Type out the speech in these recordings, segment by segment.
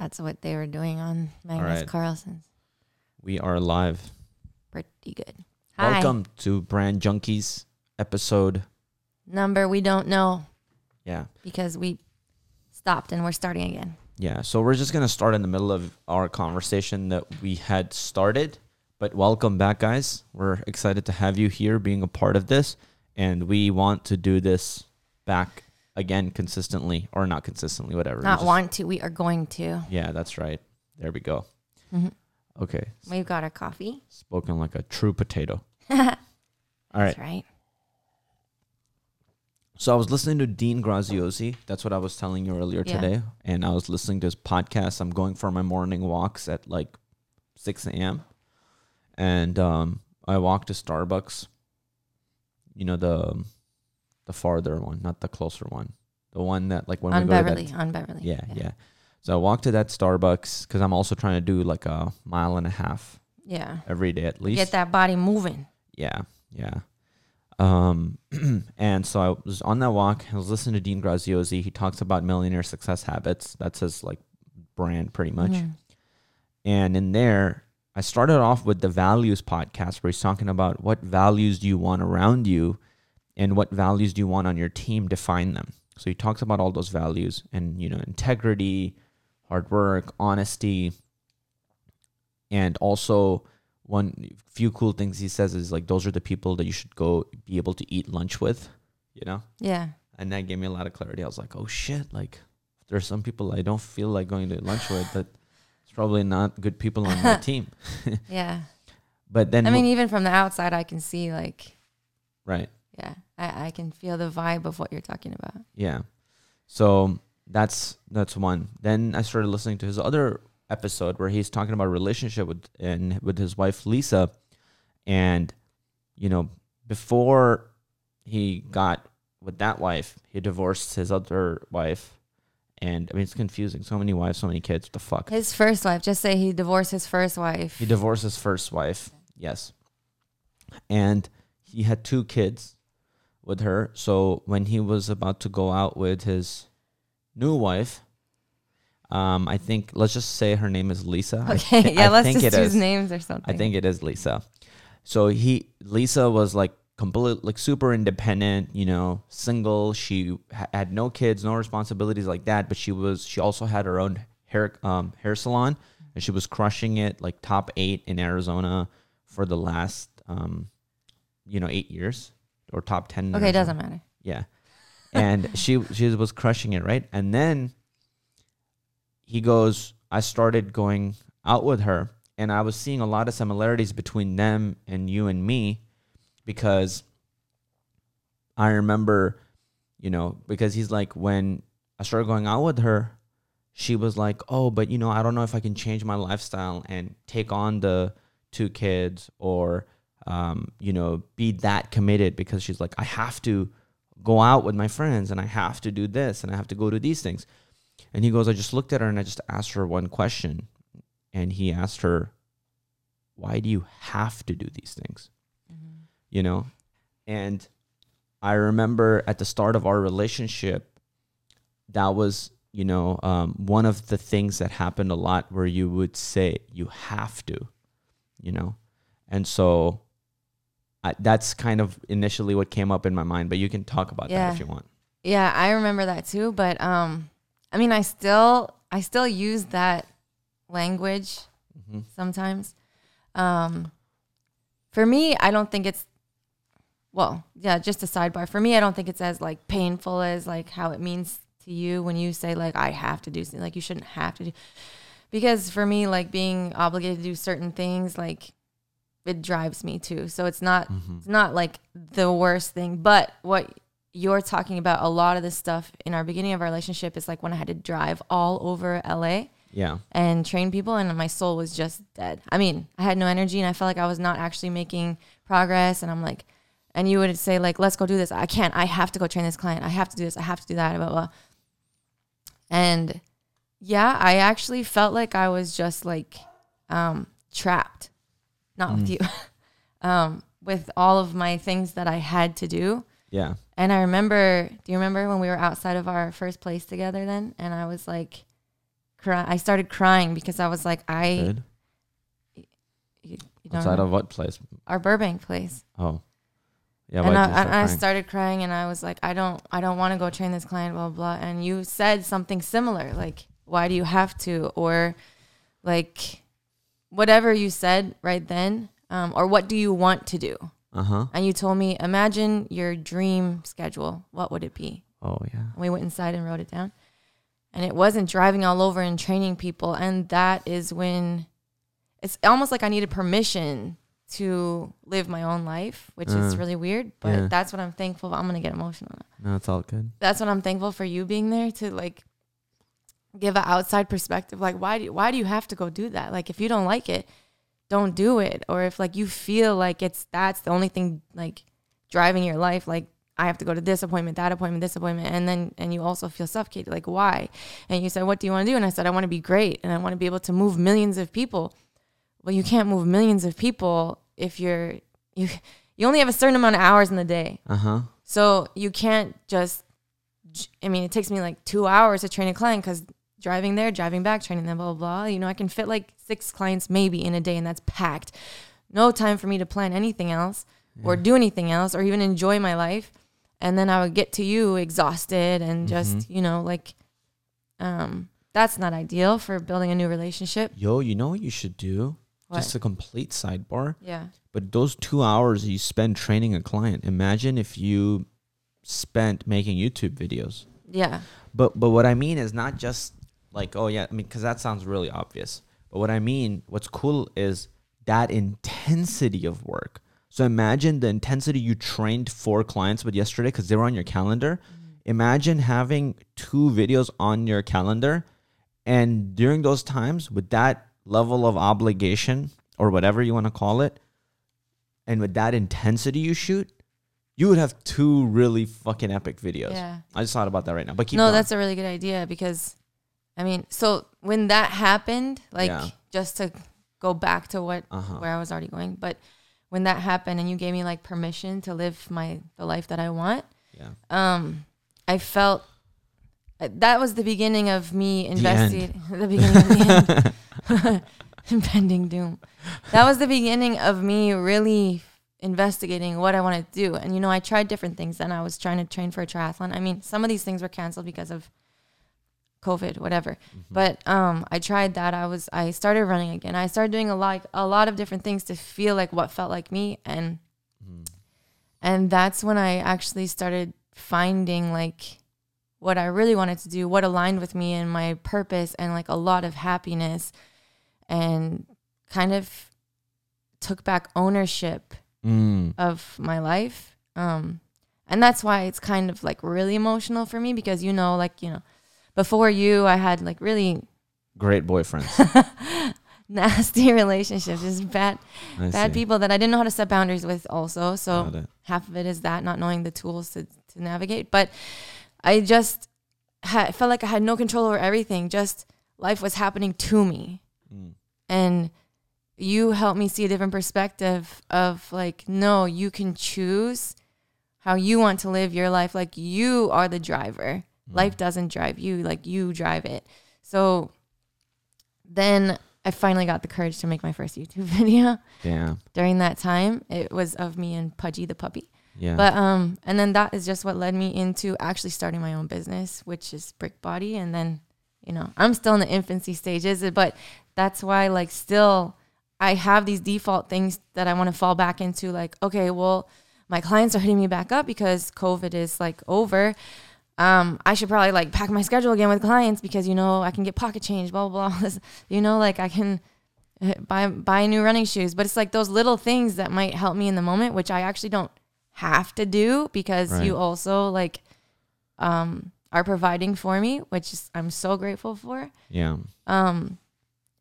That's what they were doing on Magnus right. Carlsen's. We are live. Pretty good. Hi. Welcome to Brand Junkies episode. Number we don't know Yeah. because we stopped and we're starting again. Yeah. So we're just going to start in the middle of our conversation that we had started. But welcome back, guys. We're excited to have you here being a part of this. And we want to do this back again consistently or not consistently, whatever. Not just- want to, we are going to. Yeah, that's right. There we go. Mhm. Okay. We've got our coffee. Spoken like a true potato. That's All right. right. So I was listening to Dean Graziosi. That's what I was telling you earlier Yeah. today. And I was listening to his podcast. I'm going for my morning walks at like 6 a.m. And um, I walked to Starbucks. You know the the farther one, not the closer one. The one that like when on we go to Beverly. that. on Beverly. Yeah, yeah. So I walked to that Starbucks because I'm also trying to do like a mile and a half Yeah. every day at least. Get that body moving. Yeah, yeah. Um, and so I was on that walk. I was listening to Dean Graziosi. He talks about millionaire success habits. That's his like brand, pretty much. Mhm. And in there, I started off with the values podcast, where he's talking about what values do you want around you, and what values do you want on your team. Define them. So he talks about all those values, and you know, integrity, hard work, honesty, and also one few cool things he says is like those are the people that you should go be able to eat lunch with, you know. Yeah. And that gave me a lot of clarity. I was like, oh shit, like there's some people I don't feel like going to lunch with but it's probably not good people on my team. Yeah. But then I mean, even from the outside, I can see like, right. Yeah, I, I can feel the vibe of what you're talking about. Yeah. So that's that's one. Then I started listening to his other episode where he's talking about a relationship with and with his wife Lisa, and you know before he got with that wife, he divorced his other wife, and I mean it's confusing. So many wives, so many kids. What the fuck? His first wife, just say he divorced his first wife. He divorced his first wife. Yes. And he had two kids with her. So when he was about to go out with his new wife, um, I think let's just say her name is Lisa. I Okay, thi- yeah, I let's think just it choose is. names or something. I think it is Lisa. So he Lisa was like complete like super independent, you know, single. She ha- had no kids, no responsibilities like that, but she was she also had her own hair um hair salon and she was crushing it like top 8 in Arizona for the last um you know, 8 years or top 10 Okay, it doesn't matter. Yeah. And she she was crushing it, right? And then he goes, I started going out with her and I was seeing a lot of similarities between them and you and me because I remember, you know, because he's like when I started going out with her, she was like, "Oh, but you know, I don't know if I can change my lifestyle and take on the two kids or um, you know, be that committed because she's like, I have to go out with my friends and I have to do this and I have to go to these things. And he goes, I just looked at her and I just asked her one question. And he asked her, Why do you have to do these things? You know? And I remember at the start of our relationship, that was, you know, um, one of the things that happened a lot where you would say, You have to, you know? And so I, that's kind of initially what came up in my mind, but you can talk about that if you want. Yeah, I remember that too. But um, I mean, I still I still use that language Mhm. sometimes. Um, for me, I don't think it's well, yeah. Just a sidebar. For me, I don't think it's as like painful as like how it means to you when you say like I have to do something. Like you shouldn't have to do. Because for me, like being obligated to do certain things, like it drives me too. So it's not Mm-hmm. it's not like the worst thing. But what you're talking about, a lot of this stuff in our beginning of our relationship is like when I had to drive all over LA Yeah. and train people and my soul was just dead. I mean, I had no energy and I felt like I was not actually making progress and I'm like and you would say like let's go do this. I can't. I have to go train this client. I have to do this. I have to do that blah blah. And yeah, I actually felt like I was just like um trapped. Not with you. um with all of my things that I had to do. Yeah. And I remember, do you remember when we were outside of our first place together then? And I was like cry. I started crying because I was like, I you, you don't Outside of what place? our Burbank place. Oh, yeah. and I, you start and I started crying and I was like, I don't, I don't want to go train this client, blah, blah, blah. And you said something similar, like, why do you have to? Or like, whatever you said right then, um, or what do you want to do? Uh huh. And you told me, imagine your dream schedule. What would it be? Oh yeah. And we went inside and wrote it down. And it wasn't driving all over and training people. And that is when it's almost like I needed permission to live my own life, which is Uh, really weird. But yeah. that's what I'm thankful. For. I'm gonna get emotional. No, it's all good. That's what I'm thankful for you being there to like give an outside perspective. Like why do why do you have to go do that? Like if you don't like it, don't do it. Or if like you feel like it's that's the only thing like driving your life, like I have to go to this appointment, that appointment, this appointment, and then and you also feel suffocated. Like why? And you said, what do you want to do? And I said, I want to be great, and I want to be able to move millions of people. Well, you can't move millions of people if you're you you only have a certain amount of hours in the day. Uh huh. So you can't just. I mean, it takes me like two hours to train a client because driving there, driving back, training them, blah, blah blah. You know, I can fit like six clients maybe in a day, and that's packed. No time for me to plan anything else or do anything else or even enjoy my life. And then I would get to you exhausted and just Mm-hmm. you know like, um, that's not ideal for building a new relationship. Yo, you know what you should do? What? Just a complete sidebar. yeah, But those two hours you spend training a client, imagine if you spent making YouTube videos. yeah, But but what I mean is not just like oh yeah, I mean because that sounds really obvious. But what I mean, what's cool is that intensity of work. So imagine the intensity you trained four clients with yesterday because they were on your calendar. Mm-hmm. Imagine having two videos on your calendar, and during those times with that level of obligation or whatever you want to call it, and with that intensity you shoot, you would have two really fucking epic videos. yeah. I just thought about that right now. But keep no, going. that's a really good idea because, I mean, so when that happened, like Yeah. just to go back to what Uh-huh. where I was already going, but when that happened and you gave me like permission to live my the life that I want, yeah. um, I felt uh, that was the beginning of me end. investigating the, beginning of the end. impending doom. That was the beginning of me really investigating what I wanted to do. And you know, I tried different things. Then I was trying to train for a triathlon. I mean, some of these things were canceled because of COVID, whatever. But um, I tried that. I was I started running again. I started doing a lot a lot of different things to feel like what felt like me and and that's when I actually started finding like what I really wanted to do, what aligned with me and my purpose and like a lot of happiness and kind of took back ownership Mm. of my life. Um, and that's why it's kind of like really emotional for me because you know, like, you know, before you, I had like really Great boyfriends. nasty relationships, just bad, I bad see. people that I didn't know how to set boundaries with also. So half of it is that not knowing the tools to, to navigate. But I just had, felt like I had no control over everything. Just life was happening to me. Mm. And you helped me see a different perspective of like, no, you can choose how you want to live your life. Like you are the driver. Life doesn't drive you, like you drive it. So then I finally got the courage to make my first YouTube video Yeah. during that time. It was of me and Pudgy the puppy. Yeah. But um, and then that is just what led me into actually starting my own business, which is Brick Body. And then, you know, I'm still in the infancy stages, but that's why like still I have these default things that I want to fall back into. Like, okay, well, my clients are hitting me back up because COVID is like over. Um, I should probably like pack my schedule again with clients because you know I can get pocket change, blah blah blah. you know, like I can uh, buy buy new running shoes. But it's like those little things that might help me in the moment, which I actually don't have to do because you also like um are providing for me, which is, I'm so grateful for. yeah. Um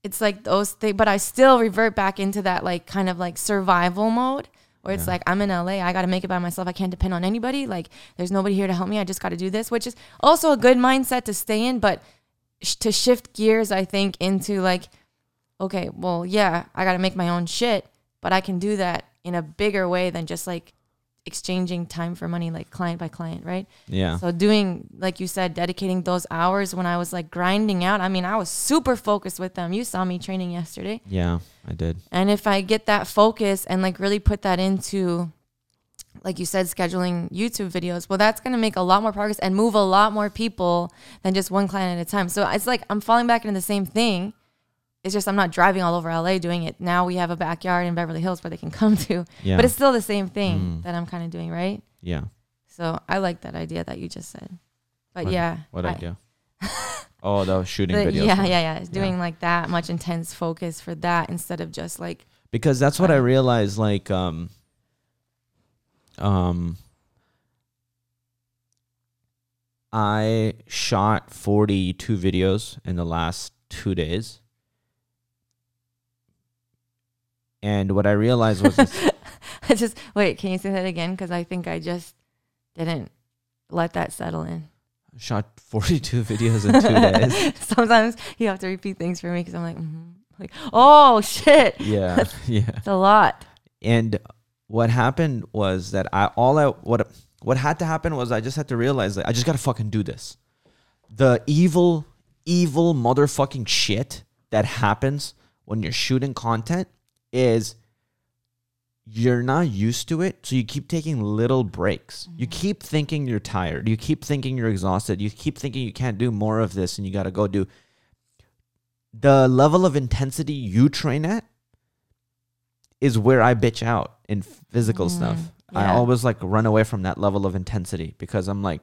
it's like those things, but I still revert back into that like kind of like survival mode where it's Yeah. like I'm in LA, I got to make it by myself. I can't depend on anybody. Like there's nobody here to help me. I just got to do this, which is also a good mindset to stay in, but sh- to shift gears, I think into like, okay, well, yeah, I got to make my own shit, but I can do that in a bigger way than just like exchanging time for money, like client by client, right? Yeah. So doing, like you said, dedicating those hours when I was like grinding out. I mean, I was super focused with them. You saw me training yesterday. yeah, I did. And if I get that focus and like really put that into, like you said, scheduling YouTube videos, well, that's going to make a lot more progress and move a lot more people than just one client at a time. So it's like I'm falling back into the same thing. It's just I'm not driving all over LA doing it. Now we have a backyard in Beverly Hills where they can come to, Yeah. but it's still the same thing Mm. that I'm kind of doing, right? yeah. So I like that idea that you just said. But What- yeah. What I- idea? oh, the shooting the- videos. yeah, yeah, yeah. It's Doing like that much intense focus for that instead of just like because that's what I Right. realized. Like, um, um, I shot forty-two videos in the last two days, and what I realized was this, I just wait. Can you say that again? Because I think I just didn't let that settle in. I shot forty-two videos in two days. Sometimes you have to repeat things for me because I'm like, mhm. like, oh shit, Yeah, yeah. it's a lot. And what happened was that I all I what what had to happen was I just had to realize that I just gotta fucking do this. The evil, evil motherfucking shit that happens when you're shooting content is you're not used to it, so you keep taking little breaks. You keep thinking you're tired. You keep thinking you're exhausted. You keep thinking you can't do more of this and you gotta go do the level of intensity you train at is where I bitch out in physical Mm, stuff. I always like run away from that level of intensity because I'm like,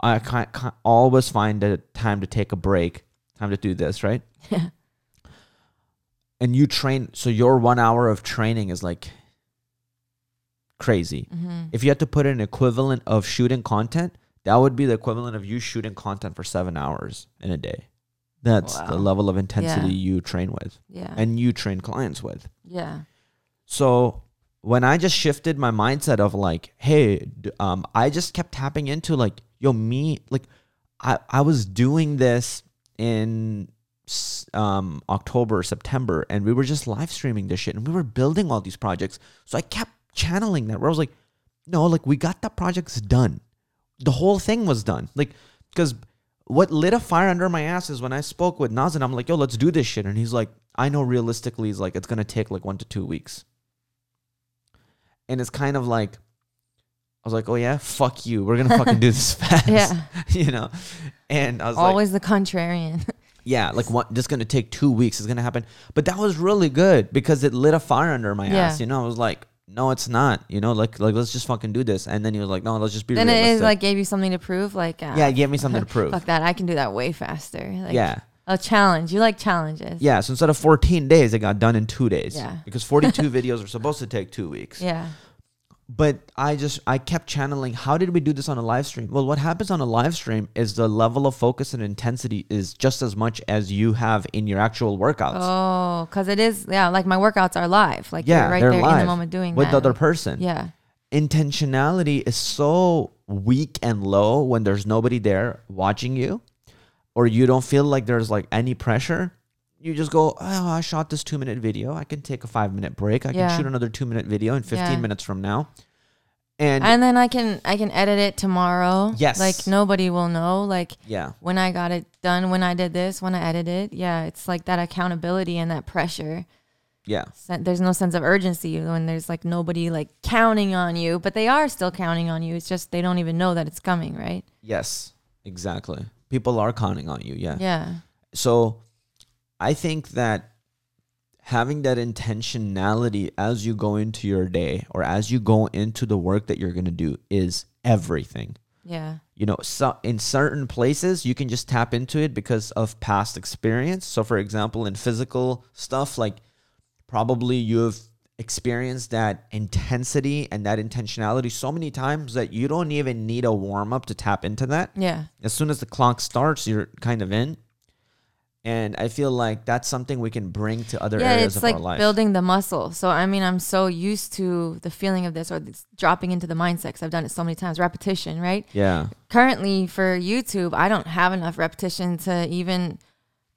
I can't, can't always find a time to take a break, time to do this, right? And you train, so your one hour of training is like crazy. hmm If you had to put an equivalent of shooting content, that would be the equivalent of you shooting content for seven hours in a day. That's the level of intensity Yeah. you train with Yeah. and you train clients with. yeah. So when I just shifted my mindset of like, hey, um, I just kept tapping into like, yo, me, like, I I was doing this in um October, September, and we were just live streaming this shit, and we were building all these projects. So I kept channeling that where I was like, no, like we got the projects done. The whole thing was done. Like, because what lit a fire under my ass is when I spoke with Naz and I'm like, yo, let's do this shit. And he's like, I know realistically, he's like, it's gonna take like one to two weeks. And it's kind of like, I was like, oh yeah, fuck you. We're gonna fucking do this fast. Yeah. you know? And I was like, Always the contrarian. Yeah, like what just gonna take two weeks is gonna happen. But that was really good because it lit a fire under my Yeah. ass. You know, I was like, no, it's not. You know, like like let's just fucking do this. And then he was like, no, let's just be then it realistic. is like gave you something to prove. Like uh, yeah, it gave me something to prove. fuck that. I can do that way faster. Like, yeah. A challenge. You like challenges. Yeah. So instead of 14 days, it got done in two days. Yeah. Because 42 videos are supposed to take two weeks. Yeah. But I just I kept channeling. How did we do this on a live stream? Well, what happens on a live stream is the level of focus and intensity is just as much as you have in your actual workouts. Oh, because it is. Yeah. Like my workouts are live. Like yeah, you're right they're there live in the moment doing with that. the other person. Yeah. intentionality is so weak and low when there's nobody there watching you or you don't feel like there's like any pressure you just go oh i shot this two minute video i can take a five minute break i Yeah. can shoot another two minute video in 15 Yeah. minutes from now and, And then I can I can edit it tomorrow. Yes. Like nobody will know. Like yeah when I got it done, when I did this, when I edited. Yeah. It's like that accountability and that pressure. yeah There's no sense of urgency when there's like nobody like counting on you, but they are still counting on you. It's just they don't even know that it's coming, right? yes exactly people are counting on you yeah Yeah. so i think that having that intentionality as you go into your day or as you go into the work that you're going to do is everything Yeah. you know so in certain places you can just tap into it because of past experience so for example in physical stuff like probably you've experienced that intensity and that intentionality so many times that you don't even need a warm up to tap into that Yeah. as soon as the clock starts you're kind of in and i feel like that's something we can bring to other yeah, areas it's of like our life building the muscle. So I mean, I'm so used to the feeling of this or this dropping into the mindset because I've done it so many times. Repetition, right? yeah Currently for YouTube, I don't have enough repetition to even.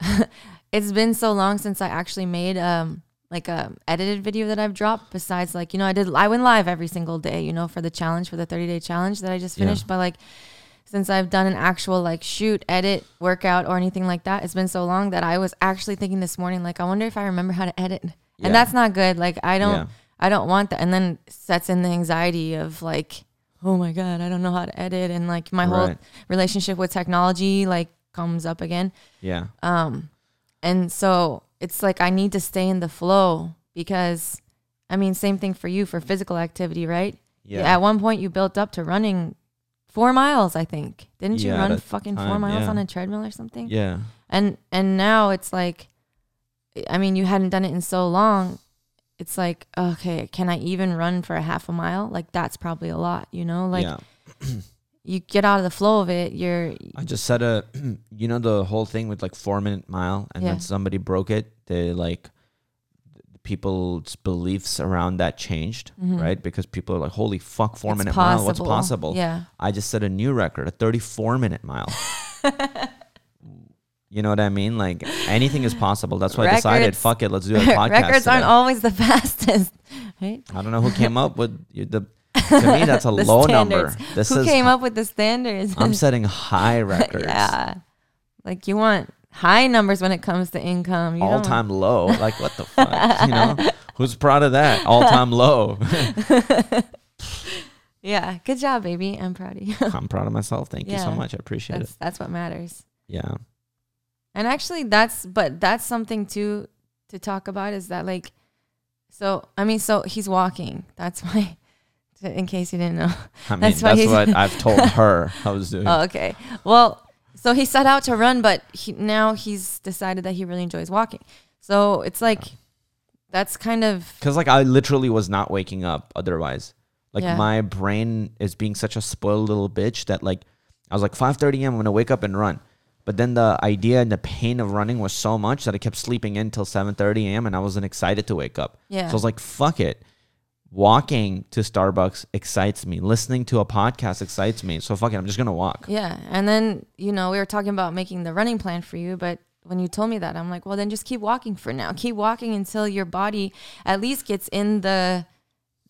it's been so long since I actually made um like a edited video that I've dropped besides like, you know, I did I went live every single day, you know, for the challenge, for the 30 day challenge that I just Yeah. finished. But like since I've done an actual like shoot, edit, workout or anything like that, it's been so long that I was actually thinking this morning, like, I wonder if I remember how to edit. Yeah. And that's not good. Like I don't Yeah. I don't want that. And then sets in the anxiety of like, oh my God, I don't know how to edit and like my whole Right. relationship with technology like comes up again. Yeah. Um, and so it's like I need to stay in the flow because, I mean, same thing for you for physical activity, right? Yeah. At one point, you built up to running four miles, I think. Didn't you Yeah, run fucking four time, miles yeah. on a treadmill or something? Yeah. And and now it's like, I mean, you hadn't done it in so long. It's like, okay, can I even run for a half a mile? Like that's probably a lot, you know? Like yeah. you get out of the flow of it. You're I just said uh, a, you know, the whole thing with like four minute mile, and Yeah. then somebody broke it. They like people's beliefs around that changed, right? Because people are like, "Holy fuck, four Mm-hmm. it's minute mile, what's possible?" Yeah. I just set a new record, a thirty four minute mile. you know what I mean? Like anything is possible. That's why I decided, fuck it, let's do a podcast. Records aren't always the fastest, right? I don't know who came up with the. To me, that's a low number. standards. This Who is. came up with the standards? I'm setting high records. yeah, like you want high numbers when it comes to income. You all don't- time low. Like what the fuck? You know, who's proud of that? All time low. Yeah, good job, baby. I'm proud of you. I'm proud of myself. Thank you so Yeah, much. I appreciate that's it. that's what matters. Yeah. And actually, that's but that's something too to talk about is that like, so I mean, so he's walking. That's why, in case you didn't know. I mean, That's that's, why he's- what I've told her I was doing. Oh, okay. Well, so he set out to run, but he, now he's decided that he really enjoys walking. So it's like, that's kind of Because like I literally was not waking up otherwise. Like Yeah. my brain is being such a spoiled little bitch that like I was like 5:30 a.m. I'm gonna wake up and run. But then the idea and the pain of running was so much that I kept sleeping in till 7:30 a.m. and I wasn't excited to wake up. yeah. So I was like, fuck it. Walking to Starbucks excites me. Listening to a podcast excites me. So fuck it. I'm just gonna walk. Yeah. And then, you know, we were talking about making the running plan for you, but when you told me that, I'm like, well, then just keep walking for now. Keep walking until your body at least gets in the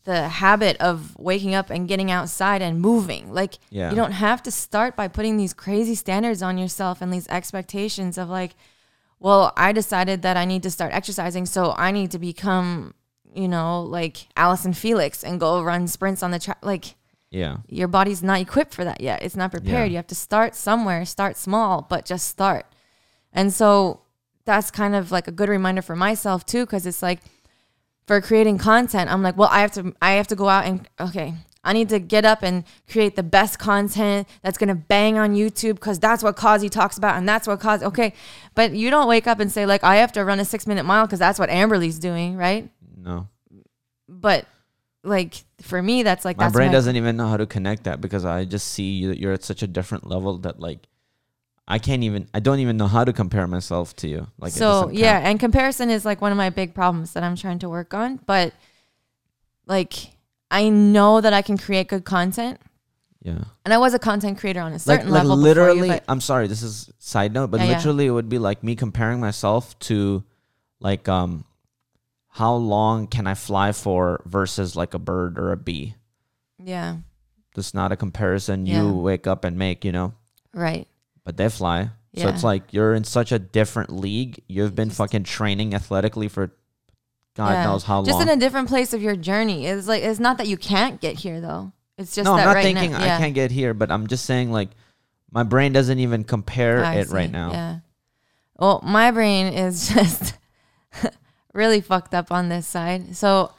the habit of waking up and getting outside and moving. Like Yeah. you don't have to start by putting these crazy standards on yourself and these expectations of like, well, I decided that I need to start exercising, so I need to become, you know, like Allison Felix and go run sprints on the track. Like Yeah. your body's not equipped for that yet. It's not prepared. Yeah. You have to start somewhere, start small, but just start. And so that's kind of like a good reminder for myself too, because it's like for creating content, I'm like, well, I have to, I have to go out and okay, I need to get up and create the best content that's gonna bang on YouTube because that's what Qazi talks about and that's what Qazi. Okay, but you don't wake up and say like, I have to run a six minute mile because that's what Amberley's doing, right? No. But like for me, that's like that's My that's brain I- doesn't even know how to connect that because I just see you, you're at such a different level that like I can't even I don't even know how to compare myself to you. Like so yeah and comparison is like one of my big problems that i'm trying to work on but like i know that i can create good content yeah. and i was a content creator on a Like certain like level literally you, I'm sorry, this is side note, but Yeah, yeah. literally it would be like me comparing myself to like um how long can I fly for versus like a bird or a bee. yeah That's not a comparison Yeah. you wake up and make, you know. right But they fly. So it's like you're in such a different league. You've been Just- fucking training athletically for God Yeah. knows how just long. Just in a different place of your journey it's like it's not that you can't get here though it's just no, that I'm not right thinking now, I can't get here, but I'm just saying like my brain doesn't even compare I it right now. Yeah. Well, my brain is just really fucked up on this side. So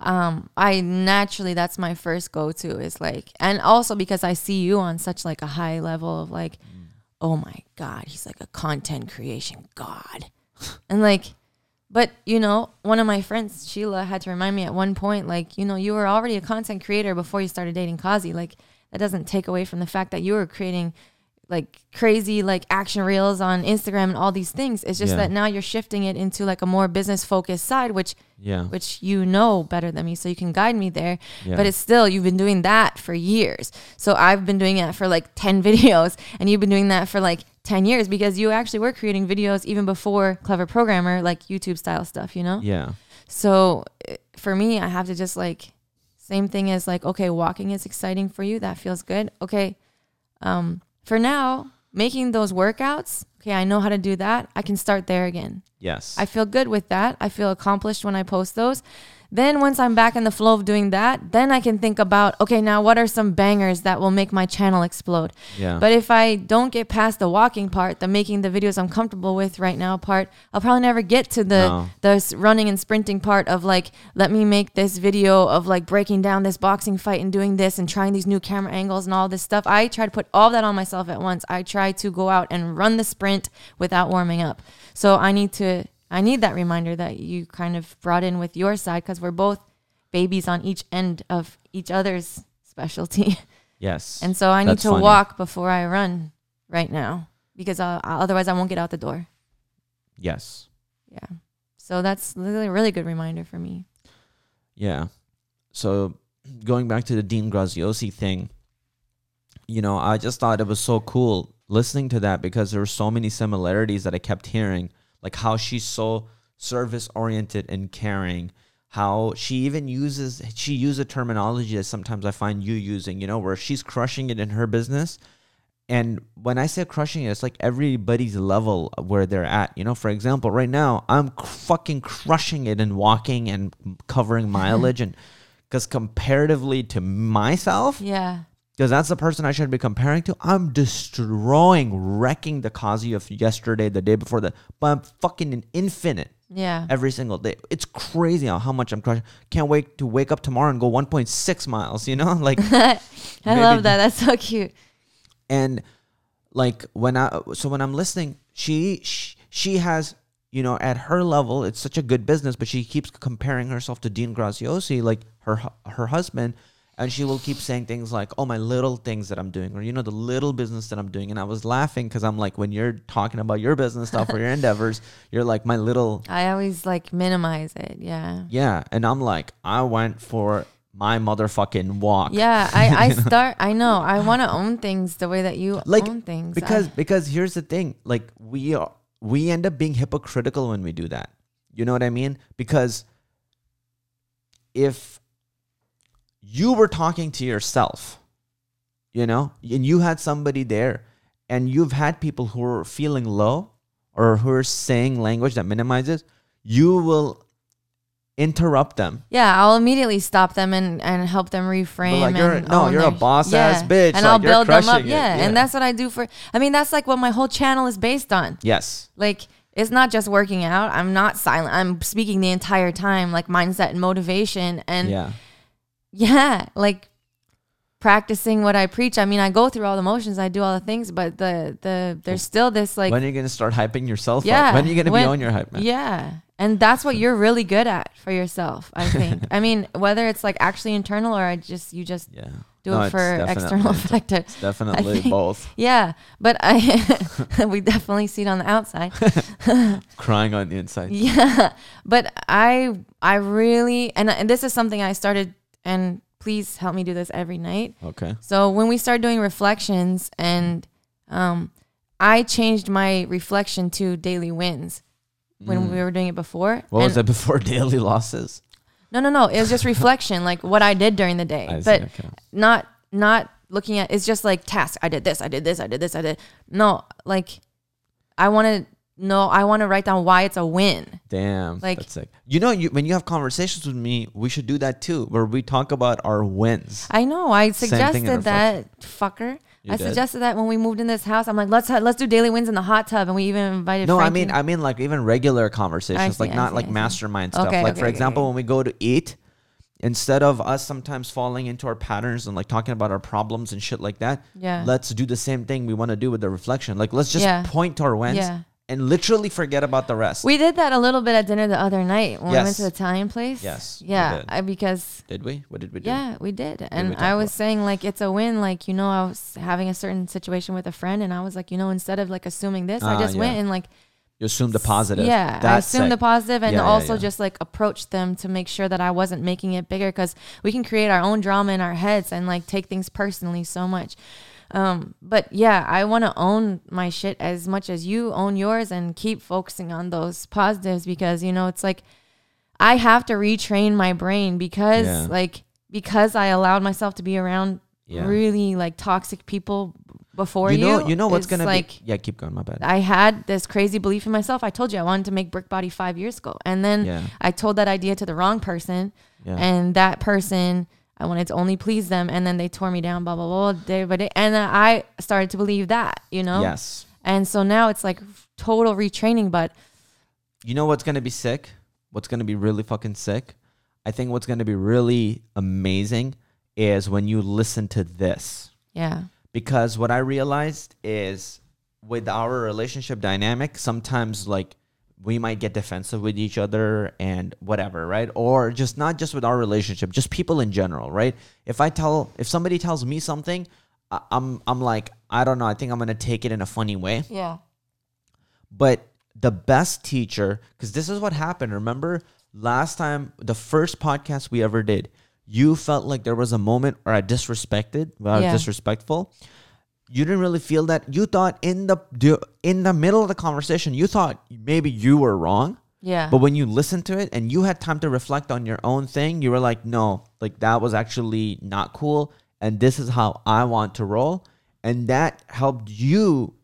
um I naturally that's my first go to is like and also because I see you on such like a high level of like oh my god, he's like a content creation god. and like but you know, one of my friends, Sheila, had to remind me at one point, like, you know, you were already a content creator before you started dating Qazi. Like, that doesn't take away from the fact that you were creating like crazy like action reels on Instagram and all these things. It's just Yeah. that now you're shifting it into like a more business focused side, which Yeah. which you know better than me, so you can guide me there. Yeah. But it's still you've been doing that for years. So I've been doing that for like ten videos, and you've been doing that for like ten years because you actually were creating videos even before Clever Programmer, like YouTube style stuff. You know. yeah. So eh, for me, I have to just like same thing as like okay, walking is exciting for you. That feels good. Okay, um, for now, making those workouts. Okay, I know how to do that. I can start there again. Yes. I feel good with that. I feel accomplished when I post those. Then once I'm back in the flow of doing that, then I can think about okay, now what are some bangers that will make my channel explode? yeah. But if I don't get past the walking part, the making the videos I'm comfortable with right now part, I'll probably never get to the No. the running and sprinting part of like let me make this video of like breaking down this boxing fight and doing this and trying these new camera angles and all this stuff. I try to put all that on myself at once. I try to go out and run the sprint without warming up. So I need to I need that reminder that you kind of brought in with your side cuz we're both babies on each end of each other's specialty. yes. And so I need to funny. walk before I run right now because uh, otherwise I won't get out the door. yes. Yeah. So that's really a really good reminder for me. Yeah. So going back to the Dean Graziosi thing, you know, I just thought it was so cool listening to that because there were so many similarities that I kept hearing, like how she's so service oriented and caring. How she even uses she uses a terminology that sometimes I find you using, you know, where she's crushing it in her business. And when I say crushing it, it's like everybody's level where they're at. You know, for example, right now I'm fucking crushing it and walking and covering mileage, and because comparatively to myself, Yeah. Because that's the person I should be comparing to, I'm destroying, wrecking the Qazi of yesterday, the day before that. But I'm fucking an infinite Yeah. every single day. It's crazy how, how much I'm crushing. Can't wait to wake up tomorrow and go 1.6 miles. You know, like I love that. That's so cute. and like when i so when i'm listening she she, she has you know at her level it's such a good business but she keeps comparing herself to dean graziosi like her her husband and she will keep saying things like oh my little things that i'm doing or you know the little business that i'm doing and i was laughing because i'm like when you're talking about your business stuff or your endeavors you're like my little I always like minimize it. Yeah. yeah and i'm like i went for my motherfucking walk Yeah, I, I start. I know. I want to own things the way that you like own things. because I, because here's the thing like we are we end up being hypocritical when we do that you know what i mean because if you were talking to yourself you know and you had somebody there and you've had people who are feeling low or who are saying language that minimizes you will interrupt them yeah, I'll immediately stop them and, and help them reframe. like, you're- no, you're a their- boss-ass bitch, and like, I'll build them up. Yeah, yeah. and that's what I do for. I mean, that's like what my whole channel is based on. yes Like it's not just working out. I'm not silent. I'm speaking the entire time, like mindset and motivation, and yeah yeah, like practicing what I preach. I mean, I go through all the motions, I do all the things, but the the there's still this like when are you gonna start hyping yourself yeah. up when are you gonna when- be on your hype man Yeah. And that's what you're really good at for yourself, I think. I mean, whether it's like actually internal or I just you just yeah do No, it for external effect. Definitely think- both. Yeah, but I we definitely see it on the outside. Crying on the inside. Yeah, but I I really and and this is something I started and please help me do this every night. Okay. So when we started doing reflections and um I changed my reflection to daily wins when we were doing it before. Mm. What was that before daily losses? No, no, no. It was just reflection, like what I did during the day. I see, but okay. not not looking at it's just like task. I did this, I did this, I did this, I did. No, like I want know. I want to write down why it's a win. Damn. Like- that's sick. You know, you when you have conversations with me, we should do that too, where we talk about our wins. I know. I Same thing in suggested that fucker. You I did? suggested that when we moved in this house. I'm like, let's ha- let's do daily wins in the hot tub, and we even invited. No, I mean, I mean, like even regular conversations, see, like I not see, like mastermind stuff. Okay, like okay, for okay, example, when we go to eat, instead of us sometimes falling into our patterns and like talking about our problems and shit like that, Yeah. let's do the same thing we want to do with the reflection. Like let's just Yeah. point to our wins Yeah. And literally forget about the rest. we did that a little bit at dinner the other night when we went to the Italian place. Yes, we Yeah. I, because did we? What did we do? Yeah, we did. we And talk I was about? saying like it's a win. Like, you know, I was having a certain situation with a friend and I was like, you know, instead of like assuming this, I Ah, just went and like You assume the positive. Yeah, I That's assumed the positive and Yeah, yeah, also yeah. just like approach them to make sure that I wasn't making it bigger because we can create our own drama in our heads and like take things personally so much. Um, but yeah, I want to own my shit as much as you own yours and keep focusing on those positives because you know it's like I have to retrain my brain because Yeah. like because I allowed myself to be around Yeah. really like toxic people before you you. know, you know what's gonna like be. Yeah, keep going. My bad. I had this crazy belief in myself. I told you I wanted to make brick body five years ago, and then Yeah. I told that idea to the wrong person, Yeah. and that person I wanted to only please them, and then they tore me down. Blah blah blah. Day by day, and then I started to believe that, you know. Yes. And so now it's like total retraining, but You know what's gonna be sick? What's gonna be really fucking sick? I think what's gonna be really amazing is when you listen to this. yeah, because what I realized is with our relationship dynamic, sometimes like we might get defensive with each other and whatever, right? Or just not just with our relationship, just people in general, right? If I tell, if somebody tells me something, I- I'm, I'm like, I don't know. I think I'm gonna take it in a funny way. yeah, But the best teacher, because this is what happened. Remember last time, the first podcast we ever did, you felt like there was a moment where I disrespected, where I was Yeah. disrespectful. You didn't really feel that. You thought in the in the middle of the conversation, you thought maybe you were wrong. yeah, But when you listened to it and you had time to reflect on your own thing, you were like, no, like that was actually not cool. And this is how I want to roll. And that helped you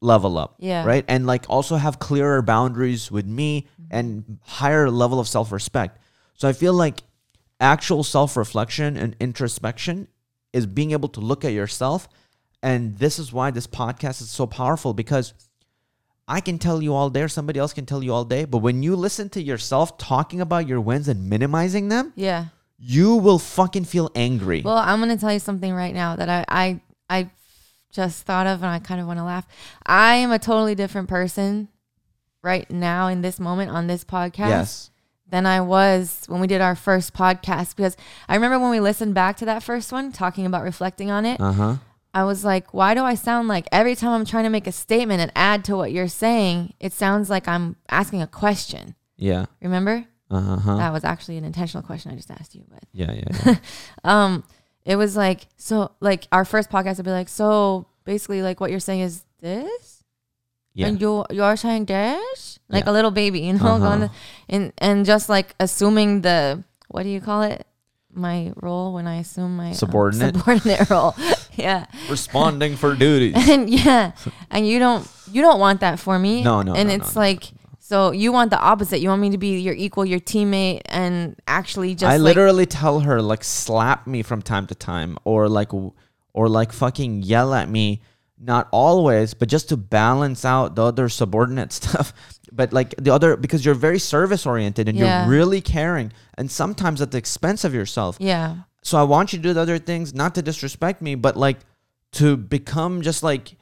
level up. Yeah. Right. And like also have clearer boundaries with me mm-hmm. and higher level of self respect. So I feel like actual self reflection and introspection is being able to look at yourself. And this is why this podcast is so powerful because I can tell you all day, or somebody else can tell you all day. But when you listen to yourself talking about your wins and minimizing them, yeah. you will fucking feel angry. Well, I'm gonna tell you something right now that I I I just thought of, and I kind of want to laugh. I am a totally different person right now in this moment on this podcast yes. than I was when we did our first podcast because I remember when we listened back to that first one talking about reflecting on it. Uh huh. I was like, why do I sound like every time I'm trying to make a statement and add to what you're saying, it sounds like I'm asking a question. Yeah. Remember? Uh huh. That was actually an intentional question I just asked you, but Yeah. Yeah. yeah. um it was like so like our first podcast would be like so basically like what you're saying is this yeah. and you you're saying this like Yeah. a little baby you know Uh-huh. going to, and and just like assuming the what do you call it my role when I assume my um, Subordinate? subordinate role yeah Responding for duties. and yeah and you don't you don't want that for me No, no, and no, it's no, no, like so you want the opposite you want me to be your equal your teammate and actually just I like, literally tell her like slap me from time to time, or like, or like fucking yell at me. Not always, but just to balance out the other subordinate stuff. But like the other, because you're very service oriented and Yeah. you're really caring, and sometimes at the expense of yourself. yeah So I want you to do the other things, not to disrespect me, but like to become just like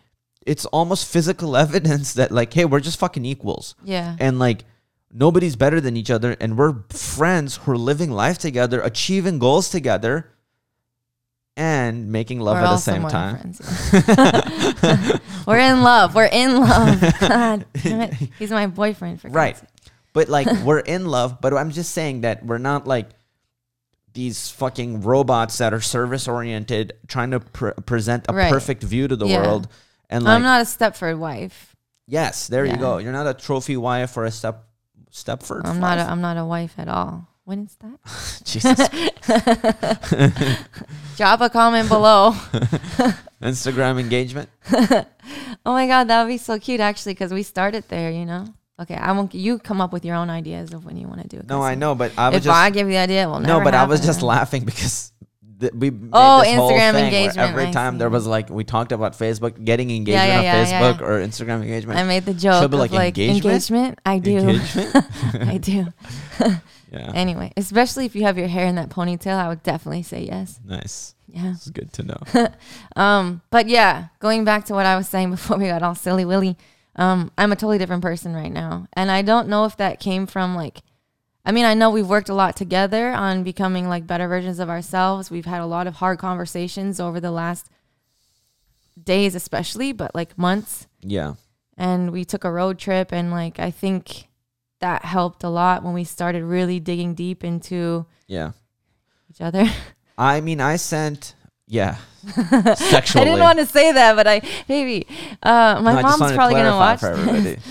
it's almost physical evidence that like, hey, we're just fucking equals yeah and like nobody's better than each other and we're friends who are living life together achieving goals together and making love We're at the same time. We're in love. We're in love. God damn it. He's my boyfriend for God's right sake. but like we're in love but i'm just saying that we're not like these fucking robots that are service oriented trying to pr- present a Right. perfect view to the Yeah. world and like I'm not a Stepford wife. yes there you go you're not a trophy wife or a step stepford I'm not. A, wife. I'm not a wife at all. When is that? jesus Drop a comment below. instagram engagement Oh my God, that would be so cute actually, because we started there. You know. Okay, I won't. You come up with your own ideas of when you want to do it. No, i know but i was If just I give you the idea, never No, but I was just laughing because th- we Oh, Instagram engagement, Every I time there was like we talked about Facebook getting engagement yeah, on yeah, yeah, Facebook yeah. or Instagram engagement. I made the joke be of like, like, engagement? engagement. I do. Engagement? I do. yeah, Anyway, especially if you have your hair in that ponytail, I would definitely say yes. nice. Yeah. It's good to know. Um, but yeah, going back to what I was saying before we got all silly willy, um, I'm a totally different person right now. And I don't know if that came from like I mean, I know we've worked a lot together on becoming like better versions of ourselves. We've had a lot of hard conversations over the last days especially, but like months. yeah, And we took a road trip and like I think that helped a lot when we started really digging deep into yeah. each other. I mean, I sent yeah sexually. I didn't want to say that, but I maybe uh, my No, mom's wanted to probably gonna watch. for this.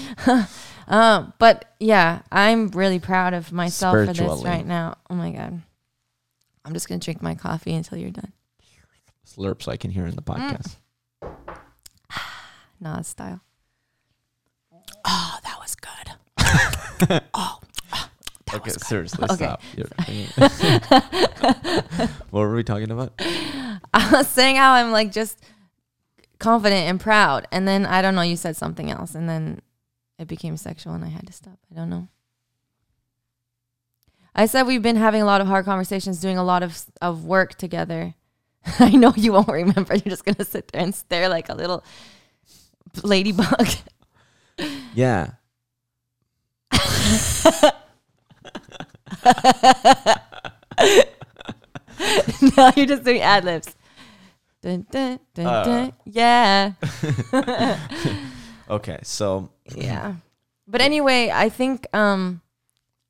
Um, but yeah, I'm really proud of myself for this right now. Oh my god. I'm just gonna drink my coffee until you're done. Slurps I can hear in the podcast. Nas style. Oh, that was good. oh, that okay, was good. seriously, Okay. stop. What were we talking about? I was saying how I'm like just confident and proud, and then I don't know. You said something else, and then it became sexual, and I had to stop. I don't know. I said we've been having a lot of hard conversations, doing a lot of of work together. I know you won't remember. You're just gonna sit there and stare like a little ladybug. Yeah. no, you're just doing ad libs. Dun, dun, dun, Uh. dun. Yeah. Okay, so Yeah. But anyway, I think um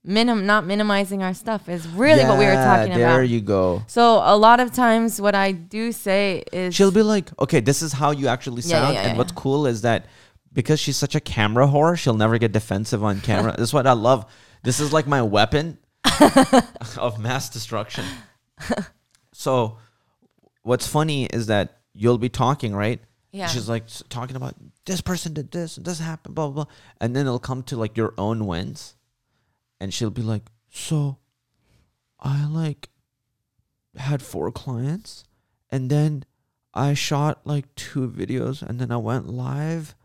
minim not minimizing our stuff is really what we were talking there about. There you go. So a lot of times what I do say is She'll be like, okay, this is how you actually Yeah, yeah, sound. yeah, and yeah. what's cool is that because she's such a camera whore, she'll never get defensive on camera. this is what I love. This is like my weapon of mass destruction. so, what's funny is that you'll be talking, right? Yeah. She's like talking about this person did this and this happened, blah, blah, blah. And then it'll come to like your own wins. And she'll be like, so I like had four clients and then I shot like two videos and then I went live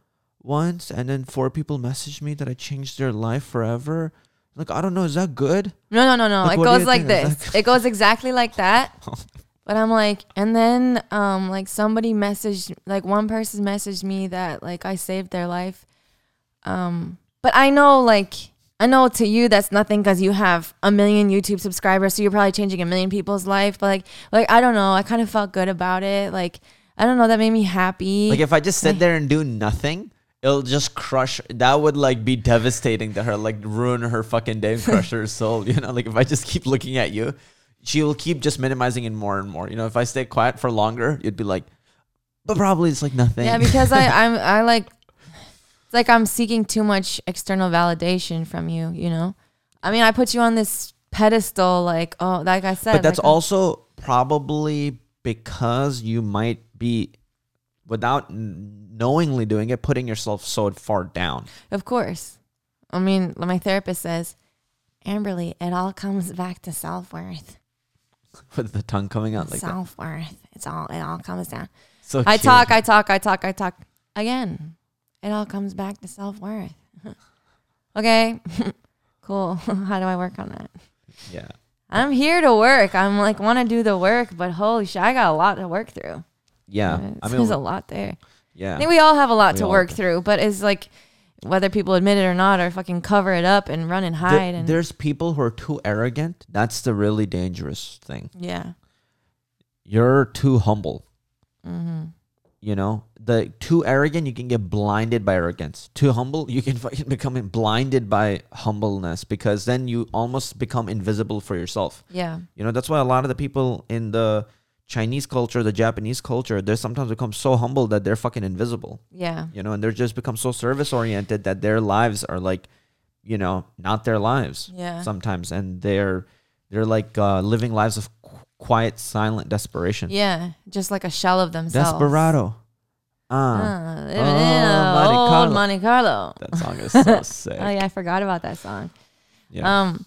once and then four people messaged me that I changed their life forever. Like I don't know, is that good? No, no, no, no. Like, it goes like think? Is this. It goes exactly like that. Oh But I'm like, and then um like somebody messaged like one person messaged me that like I saved their life. Um but I know like I know to you that's nothing cuz you have a million YouTube subscribers so you're probably changing a million people's life but like like I don't know, I kind of felt good about it. Like I don't know, that made me happy. Like if I just sit there and do nothing, it'll just crush that would like be devastating to her, like ruin her fucking day and crush her soul. You know, like if I just keep looking at you, she will keep just minimizing it more and more. You know, if I stay quiet for longer, you'd be like, but probably it's like nothing. Yeah, because I I'm I like it's like I'm seeking too much external validation from you, you know? I mean, I put you on this pedestal like oh, like I said. but that's like, also probably because you might be without knowingly doing it putting yourself so far down Of course. I mean, my therapist says, Amberley, it all comes back to self-worth. with the tongue coming out like that. self-worth. It's all it all comes down. so I cute. talk, I talk, I talk, I talk. Again, it all comes back to self-worth. okay. cool. How do I work on that? yeah I'm here to work. I'm like want to do the work, but holy shit, I got a lot to work through. yeah It's- i there's a lot there. Yeah, I think we all have a lot We to work do. through, but it's like whether people admit it or not, or fucking cover it up and run and hide and there's people who are too arrogant that's the really dangerous thing yeah. you're too humble Mm-hmm. you know the too arrogant you can get blinded by arrogance too humble you can fucking become blinded by humbleness because then you almost become invisible for yourself Yeah. You know, that's why a lot of the people in the Chinese culture, the Japanese culture, they sometimes become so humble that they're fucking invisible. Yeah. You know, and they're just become so service oriented that their lives are like, you know, not their lives Yeah. sometimes, and they're they're like uh, living lives of qu- quiet, silent desperation. Yeah. Just like a shell of themselves. Desperado. Ah, Uh, Oh, Monte old Carlo. Monte Carlo. that song is so sick. Oh yeah, I forgot about that song. Yeah. Um,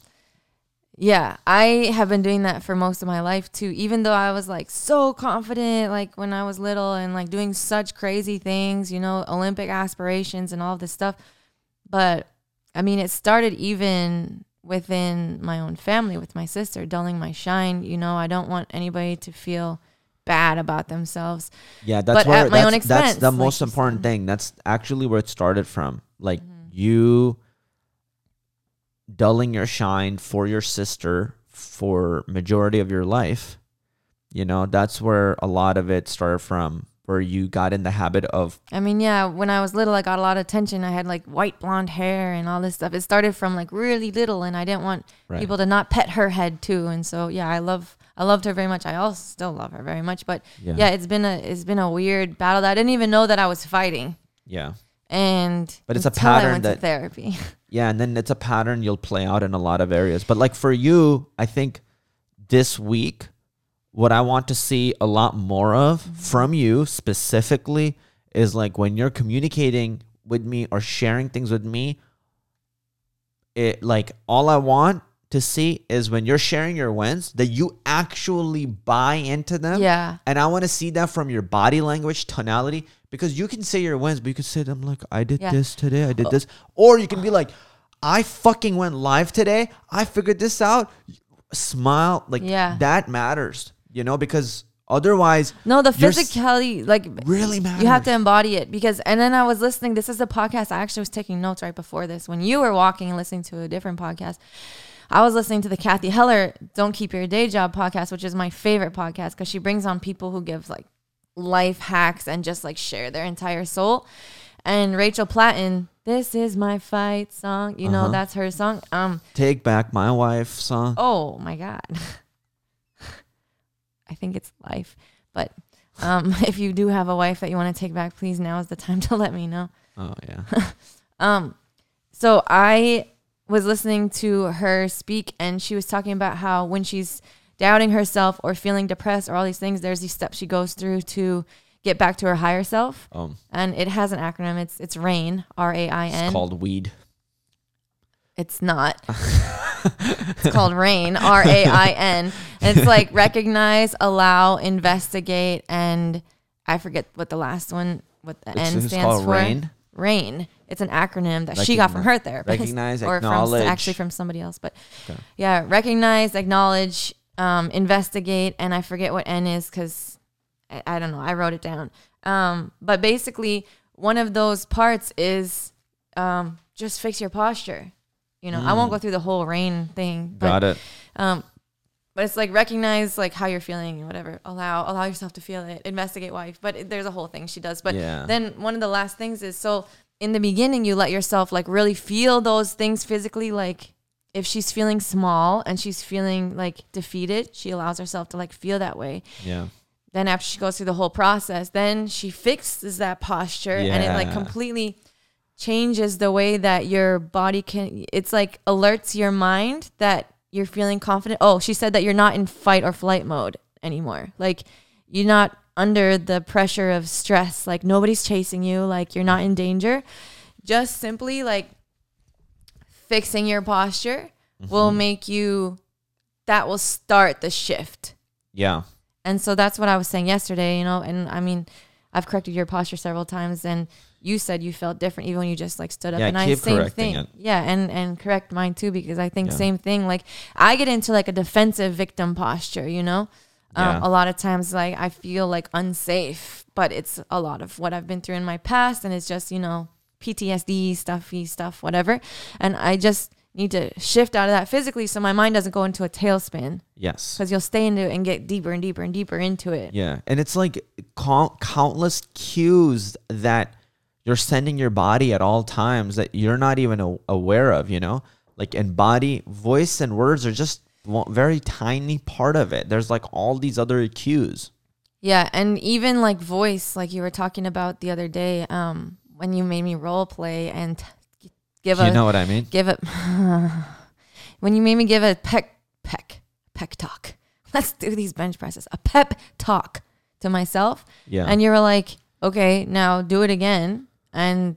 yeah, I have been doing that for most of my life too. Even though I was like so confident, like when I was little, and like doing such crazy things, you know, Olympic aspirations and all this stuff. But I mean, it started even within my own family with my sister, dulling my shine. You know, I don't want anybody to feel bad about themselves. Yeah, that's but where at my own that's, that's the like most important thing. That's actually where it started from. Like Mm-hmm. you dulling your shine for your sister for majority of your life. You know, that's where a lot of it started from. Where you got in the habit of I mean, yeah, when I was little, I got a lot of attention. I had like white blonde hair and all this stuff. It started from like really little, and I didn't want Right. people to not pet her head too. And so, yeah, I love, I loved her very much. I also still love her very much. But Yeah. yeah, it's been a, it's been a weird battle that I didn't even know that I was fighting. yeah. And But it's a pattern that- therapy. Yeah, and then it's a pattern you'll play out in a lot of areas. But like for you, I think this week, what I want to see a lot more of mm-hmm. from you specifically is like when you're communicating with me or sharing things with me, it like all I want to see is when you're sharing your wins that you actually buy into them. Yeah. And I want to see that from your body language, tonality, because you can say your wins, but you can say them like, I did Yeah. this today, I did uh, this. Or you can be like, I fucking went live today. I figured this out. Smile. Like Yeah. that matters, you know, because otherwise No, the you're physicality, like really matters. you have to embody it because. And then I was listening. This is the podcast. I actually was taking notes right before this when you were walking and listening to a different podcast. I was listening to the Cathy Heller "Don't Keep Your Day Job" podcast, which is my favorite podcast because she brings on people who give like life hacks and just like share their entire soul. And Rachel Platten, "This Is My Fight" song, you know Uh-huh. that's her song. Um, Take back my wife song. Oh my god. I think it's life. But um, if you do have a wife that you want to take back, please now is the time to let me know. Oh, yeah. Um, so I was listening to her speak, and she was talking about how when she's doubting herself or feeling depressed or all these things, there's these steps she goes through to get back to her higher self. Um, And it has an acronym. It's it's RAIN, R A I it's called weed. It's not. it's called RAIN, R A I N. And it's like recognize, allow, investigate, and I forget what the last one, what the It's- N it's stands called for. RAIN? RAIN. It's an acronym that she got from her therapist. recognize, or from actually from somebody else. But Okay. yeah, recognize, acknowledge, um, investigate, and I forget what N is because I, I don't know. I wrote it down. Um, but basically, one of those parts is um, just fix your posture. You know, I won't go through the whole rain thing. But, Mm. Got it. Um, but it's like recognize like how you're feeling and whatever. Allow allow yourself to feel it. Investigate why. But it, there's a whole thing she does. But Yeah. then one of the last things is so in the beginning you let yourself like really feel those things physically. Like if she's feeling small and she's feeling like defeated, she allows herself to like feel that way. Yeah. then after she goes through the whole process then she fixes that posture and it like completely changes the way that your body can it's like alerts your mind that you're feeling confident. Oh she said that you're not in fight or flight mode anymore. Like you're not under the pressure of stress. Like nobody's chasing you. Like you're not in danger. Just simply like fixing your posture will make you that will start the shift Yeah. and so that's what I was saying yesterday, you know, and I mean, I've corrected your posture several times and you said you felt different even when you just like stood up Yeah, and I keep same correcting thing. it. Yeah, and and correct mine too because I think Yeah. same thing like I get into like a defensive victim posture, you know? Um, Yeah. a lot of times like I feel like unsafe, but it's a lot of what I've been through in my past and it's just, you know, PTSD stuffy stuff whatever. And I just need to shift out of that physically so my mind doesn't go into a tailspin Yes. because you'll stay into it and get deeper and deeper and deeper into it. Yeah. And it's like count, countless cues that you're sending your body at all times that you're not even a- aware of, you know? Like, and body, voice, and words are just one very tiny part of it. There's like all these other cues. Yeah, and even like voice, like you were talking about the other day, um, when you made me role play and t- give you a know what I mean? give it when you made me give a peck peck peck talk. Let's do these bench presses. A pep talk to myself. Yeah. And you were like, okay, now do it again and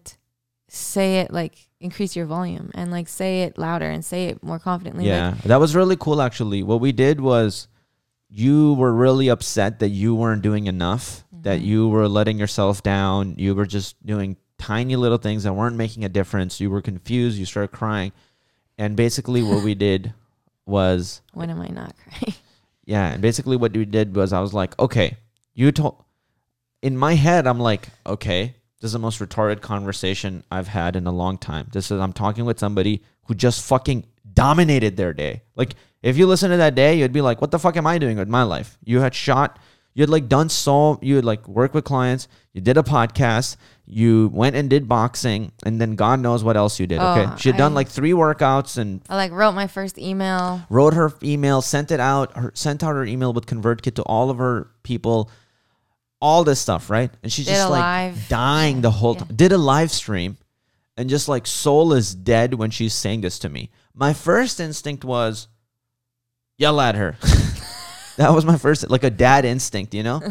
say it like increase your volume and like say it louder and say it more confidently. Like, Yeah, that was really cool actually. What we did was you were really upset that you weren't doing enough, that Mm-hmm. you were letting yourself down, you were just doing tiny little things that weren't making a difference. You were confused, you started crying. And basically what we did was when am I not crying? yeah, and basically what we did was I was like, "Okay, you told in my head I'm like, "Okay, this is the most retarded conversation I've had in a long time. This is I'm talking with somebody who just fucking dominated their day. Like if you listen to that day, you'd be like, "What the fuck am I doing with my life?" You had shot, you had like done so, you had like worked with clients, you did a podcast, you went and did boxing, and then God knows what else you did. Okay, Oh, she had done like three workouts and I like wrote my first email. wrote her email, sent it out, her, sent out her email with ConvertKit to all of her people, all this stuff, right? And she's Did just like live. dying the whole Yeah. time. Did a live stream, and just like soul is dead when she's saying this to me. My first instinct was yell at her. that was my first like a dad instinct, you know?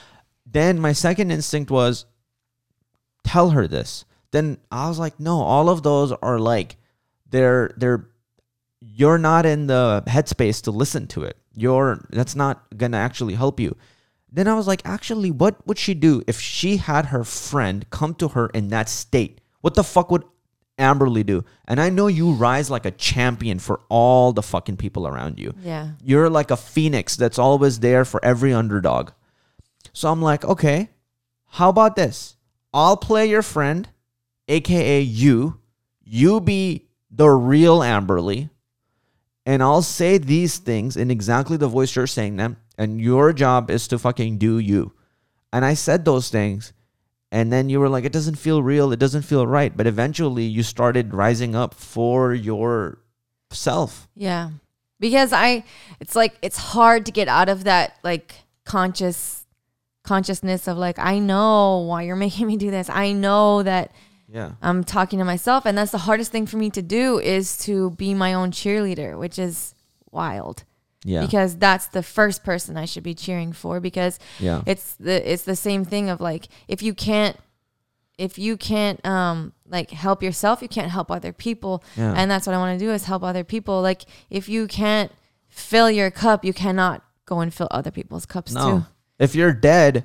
then my second instinct was tell her this. Then I was like, no, all of those are like they're they're you're not in the headspace to listen to it. You're that's not gonna actually help you. Then I was like, actually, what would she do if she had her friend come to her in that state? What the fuck would Amberley do? And I know you rise like a champion for all the fucking people around you. Yeah. You're like a phoenix that's always there for every underdog. So I'm like, okay, how about this? I'll play your friend, aka you. You be the real Amberley, and I'll say these things in exactly the voice you're saying them, and your job is to fucking do you. And I said those things, and then you were like, it doesn't feel real, it doesn't feel right. But eventually you started rising up for yourself. Yeah. Because I it's like it's hard to get out of that like conscious consciousness of like I know why you're making me do this. I know that Yeah. I'm talking to myself and that's the hardest thing for me to do is to be my own cheerleader, which is wild. Yeah. Because that's the first person I should be cheering for because yeah. it's the it's the same thing of like if you can't if you can't um like help yourself you can't help other people Yeah. and that's what i want to do is help other people like if you can't fill your cup you cannot go and fill other people's cups No. too If you're dead,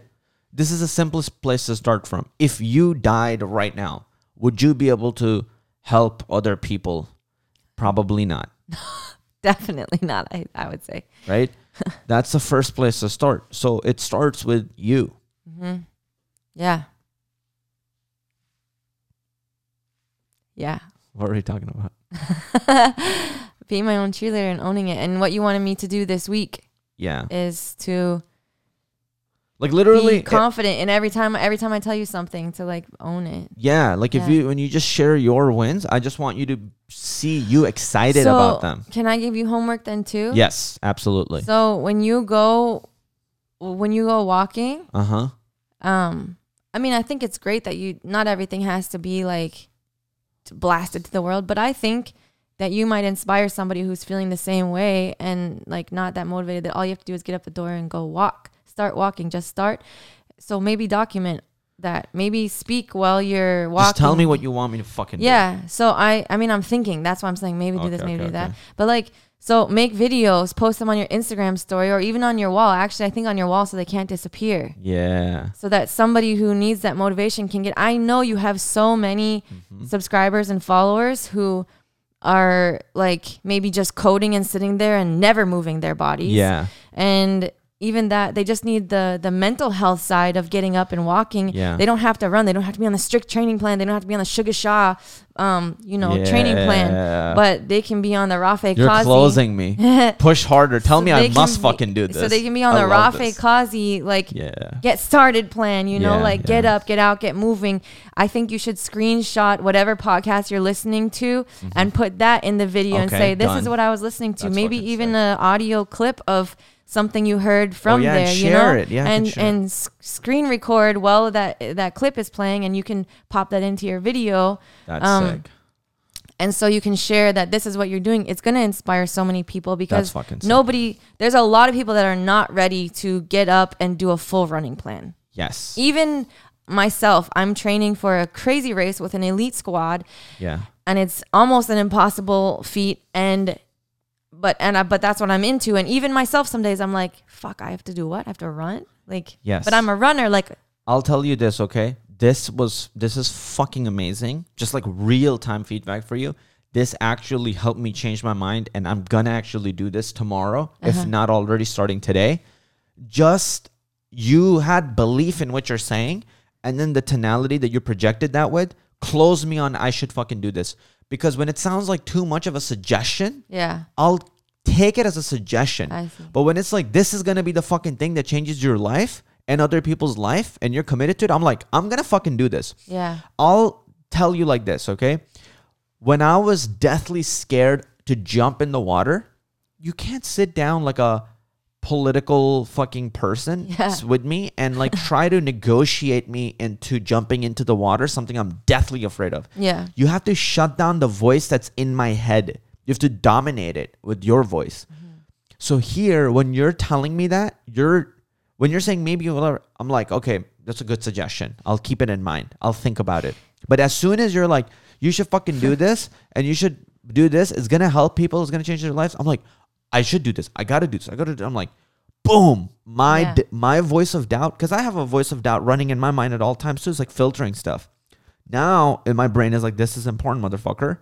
this is the simplest place to start from. If you died right now, would you be able to help other people? Probably not, definitely not i, I would say right? That's the first place to start. So it starts with you. Mm-hmm. yeah yeah What are we talking about? being my own cheerleader and owning it and what you wanted me to do this week Yeah. is to Like literally be confident in every time every time i tell you something to like own it yeah, like if Yeah. you when you just share your wins, I just want you to see you excited So, about them. Can I give you homework then too? Yes, absolutely. So when you go, when you go walking, Uh-huh. um, I mean, I think it's great that you. Not everything has to be like blasted to the world, but I think that you might inspire somebody who's feeling the same way and like not that motivated. That all you have to do is get up the door and go walk. Start walking. Just start. So maybe document that. Maybe speak while you're walking. Just tell me what you want me to fucking do. Yeah. So I I mean I'm thinking that's why I'm saying maybe do this, maybe okay, do that. okay. But like so make videos, post them on your Instagram story or even on your wall. Actually, I think on your wall so they can't disappear. Yeah. So that somebody who needs that motivation can get I know you have so many Mm-hmm. subscribers and followers who are like maybe just coding and sitting there and never moving their bodies Yeah. and even that they just need the the mental health side of getting up and walking Yeah. they don't have to run they don't have to be on the strict training plan they don't have to be on the sugar Shaw, um you know training Yeah. plan but they can be on the Rafeh You're Qazi closing me. Push harder. Tell So me I must be- fucking do this. so they can be on I the Rafeh Qazi like Yeah. get started plan you know Yeah, like get up get out get moving i think you should screenshot whatever podcast you're listening to and put that in the video and Mm-hmm. Say this is what i was listening to That's maybe even an audio clip of something you heard from yeah, and there you know it. Yeah, and it. and screen record while that that clip is playing and you can pop that into your video That's um, sick. and so you can share that this is what you're doing it's going to inspire so many people because sick. nobody there's a lot of people that are not ready to get up and do a full running plan Yes. even myself i'm training for a crazy race with an elite squad Yeah. and it's almost an impossible feat and but and I, but that's what i'm into and even myself some days i'm like fuck i have to do what i have to run like Yes. but i'm a runner like I'll tell you this, okay? This was this is fucking amazing. Just like real time feedback for you. This actually helped me change my mind and I'm gonna actually do this tomorrow, Uh-huh. if not already starting today. Just you had belief in what you're saying, and then the tonality that you projected that with closed me on I should fucking do this. Because when it sounds like too much of a suggestion, yeah I'll take it as a suggestion. I see. But when it's like this is gonna be the fucking thing that changes your life and other people's life, and you're committed to it, I'm like, I'm gonna fucking do this. yeah I'll tell you like this, okay? When I was deathly scared to jump in the water, you can't sit down like a political fucking person Yeah. with me and like try to negotiate me into jumping into the water, something I'm deathly afraid of. Yeah. You have to shut down the voice that's in my head. You have to dominate it with your voice. Mm-hmm. So here, when you're telling me that, you're when you're saying maybe you'll, I'm like, okay, that's a good suggestion. I'll keep it in mind. I'll think about it. But as soon as you're like, you should fucking do this and you should do this, it's gonna help people, it's gonna change their lives. I'm like, I should do this. I gotta do this. I gotta do. I'm like, boom, my Yeah. d- my voice of doubt, because I have a voice of doubt running in my mind at all times too. It's like filtering stuff. Now in my brain is like, this is important, motherfucker.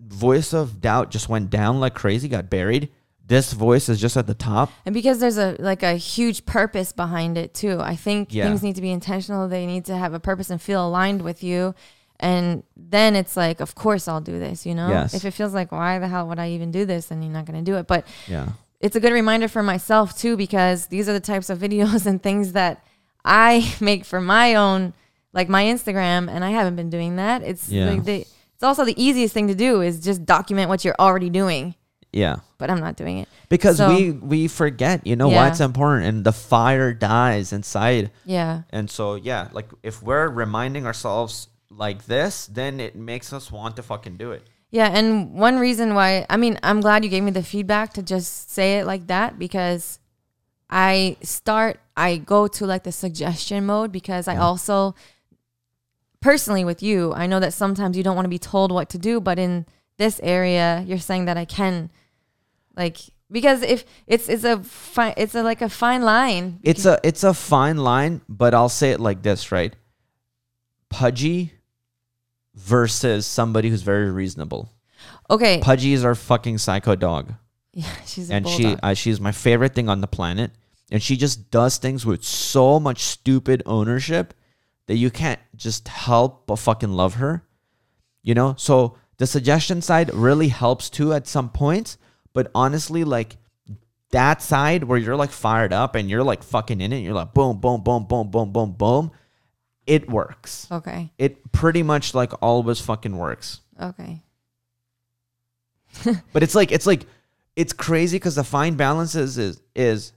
Voice of doubt just went down like crazy, got buried. This voice is just at the top. And because there's a like a huge purpose behind it too. I think Yeah. things need to be intentional. They need to have a purpose and feel aligned with you. And then it's like, of course I'll do this, you know? Yes. If it feels like why the hell would I even do this, then you're not gonna do it. But Yeah. it's a good reminder for myself too, because these are the types of videos and things that I make for my own like my Instagram and I haven't been doing that. It's Yeah. like the it's also the easiest thing to do is just document what you're already doing. Yeah. But I'm not doing it. Because So- we we forget, you know, why it's important and the fire dies inside. Yeah. And so yeah, like if we're reminding ourselves like this, then it makes us want to fucking do it. Yeah, and one reason why I mean, I'm glad you gave me the feedback to just say it like that because I start I go to like the suggestion mode because I also personally with you, I know that sometimes you don't want to be told what to do, but in this area, you're saying that I can like because if it's it's a fine it's a like a fine line. It's a it's a fine line, but I'll say it like this, right? Pudgy versus somebody who's very reasonable. okay. Pudgy is our fucking psycho dog. Yeah, she's a and she uh, she's my favorite thing on the planet and she just does things with so much stupid ownership that you can't just help but fucking love her you know so the suggestion side really helps too at some points but honestly like that side where you're like fired up and you're like fucking in it you're like boom boom boom boom boom boom boom it works okay. it pretty much like always fucking works Okay. But it's like it's like it's crazy because the fine balance is is is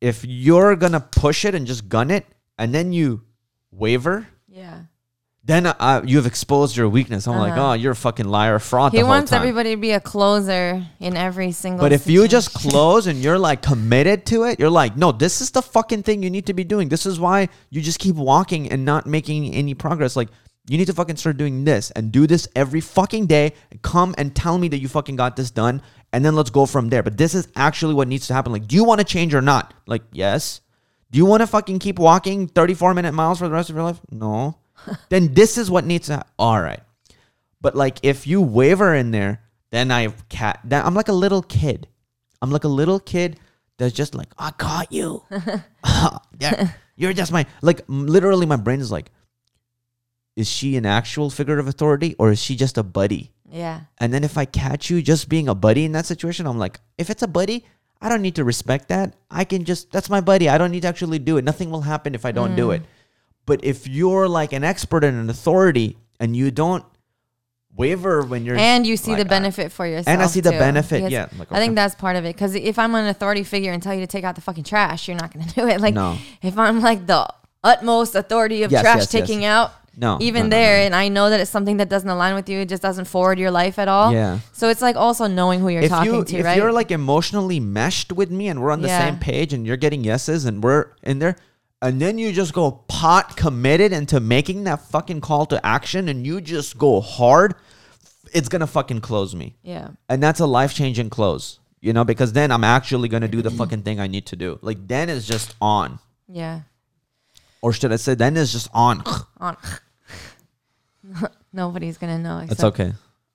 if you're gonna push it and just gun it, and then you waver, Yeah. Then uh, you've exposed your weakness. I'm like, Uh-huh. oh, you're a fucking liar, fraud. He the whole wants time. everybody to be a closer in every single But if you just situation. close and you're like committed to it, you're like, no, this is the fucking thing you need to be doing. This is why you just keep walking and not making any progress. Like, you need to fucking start doing this and do this every fucking day. Come and tell me that you fucking got this done, and then let's go from there. But this is actually what needs to happen. Like, do you want to change or not? Like, yes. Do you want to fucking keep walking 34 minute miles for the rest of your life? No. then this is what needs to happen. All right. But like if you waver in there, then I cat then I'm like a little kid. I'm like a little kid that's just like, I caught you. yeah, you're just my like literally my brain is like, is she an actual figure of authority or is she just a buddy? yeah, And then if I catch you just being a buddy in that situation, I'm like, if it's a buddy, I don't need to respect that. I can just that's my buddy. I don't need to actually do it. Nothing will happen if I don't do mm. it. But if you're like an expert and an authority and you don't waver when you're and you see like, the I- benefit for yourself. and I see the too. benefit, Because yeah, like, I think that's part of it. Because if I'm an authority figure and tell you to take out the fucking trash, you're not going to do it. Like No. if I'm like the utmost authority of Yes, trash yes, yes. taking out. No, even no, no, there, no. and I know that it's something that doesn't align with you. It just doesn't forward your life at all. Yeah. So it's like also knowing who you're if talking you to, if right? you're like emotionally meshed with me and we're on the Yeah. same page and you're getting yeses and we're in there and then you just go pot committed into making that fucking call to action and you just go hard it's gonna fucking close me yeah. and that's a life-changing close you know because then i'm actually gonna do the fucking thing i need to do like then it's just on Yeah. or should i say then it's just on On. Nobody's gonna know. it's okay